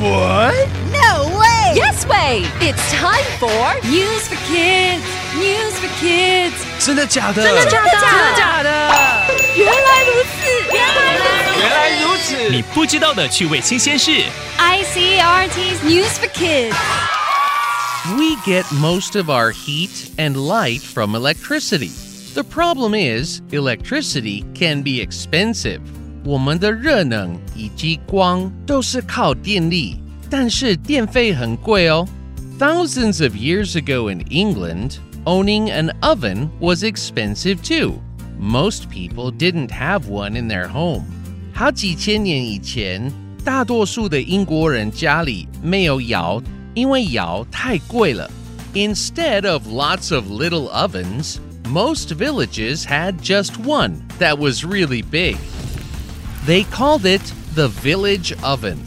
What? No way! Yes way! It's time for News for kids, news for kids。真的假的？真的假的？真的假的？原来如此，原来如此。原来如此。你不知道的趣味新鲜事。 ICRT's News for Kids。 We get most of our heat and light from electricity. The problem is, electricity can be expensive. 我们的热能以及光都是靠电力，但是电费很贵哦。Thousands of years ago in England, owning an oven was expensive too. Most people didn't have one in their home. 好几千年以前，大多数的英国人家里没有窑，因为窑太贵了。Instead of lots of little ovens, most villages had just one that was really big. They called it the village oven.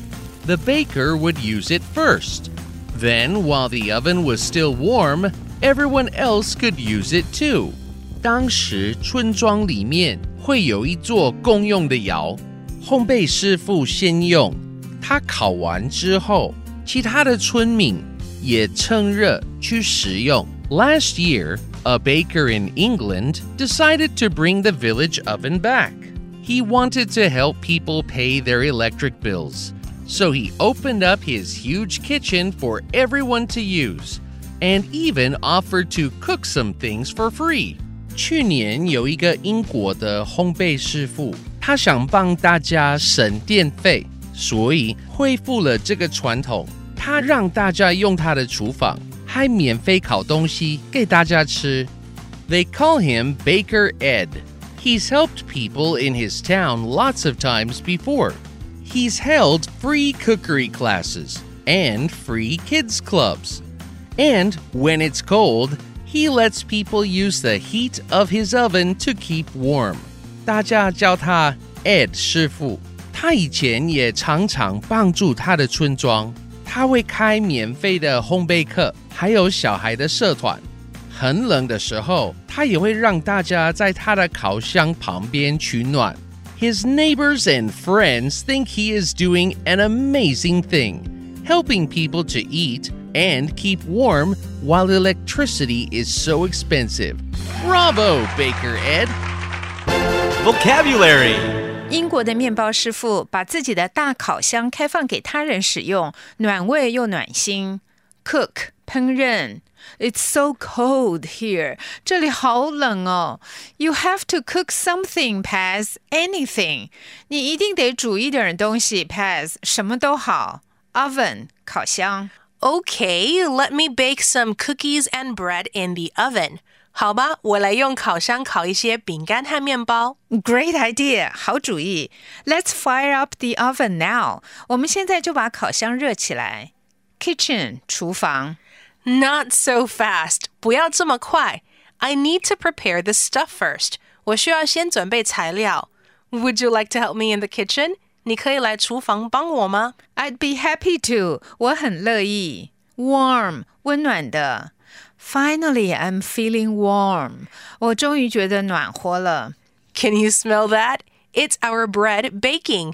The baker would use it first. Then, while the oven was still warm, everyone else could use it too. 当时村庄里面会有一座公用的窑，烘焙师傅先用，他烤完之后，其他的村民也趁热去食用。Last year, a baker in England decided to bring the village oven back. He wanted to help people pay their electric bills. So he opened up his huge kitchen for everyone to use and even offered to cook some things for free. 去年有一个英国的烘焙师傅，他想帮大家省电费，所以恢复了这个传统。他让大家用他的厨房，还免费烤东西给大家吃。They call him Baker Ed. He's helped people in his town lots of times before. He's held free cookery classes and free kids clubs. And when it's cold, he lets people use the heat of his oven to keep warm. 大家叫他 Ed 师傅。他以前也常常帮助他的村庄，他会开免费的烘焙课，还有小孩的社团。 很冷的时候，他也会让大家在他的烤箱旁边取暖。His neighbors and friends think he is doing an amazing thing, helping people to eat and keep warm while electricity is so expensive. Bravo, Baker Ed! Vocabulary. 英国的面包师傅把自己的大烤箱开放给他人使用，暖胃又暖心。 Cook 烹饪，It's so cold here，这里好冷哦。You have to cook something, Paz. Anything，你一定得煮一点东西，Paz，什么都好。Oven 烤箱。 Okay, let me bake some cookies and bread in the oven. 好吧，我来用烤箱烤一些饼干和面包。 Great idea，好主意。Let's fire up the oven now。我们现在就把烤箱热起来。 Kitchen 厨房。 Not so fast，不要这么快。I need to prepare the stuff first。我需要先准备材料。Would you like to help me in the kitchen？你可以来厨房帮我吗？ I'd be happy to，我很乐意。Warm，温暖的。Finally, I'm feeling warm。我终于觉得暖和了。 Can you smell that? It's our bread baking.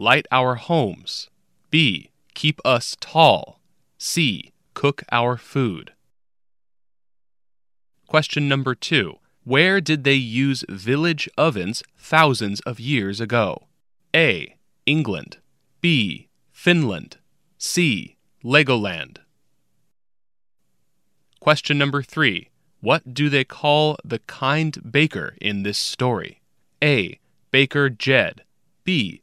Light our homes. B. Keep us tall. C. Cook our food. Question number two Where did they use village ovens thousands of years ago? A. England. B. Finland. C. Legoland. Question number three What do they call the kind baker in this story? A. Baker Jed. B.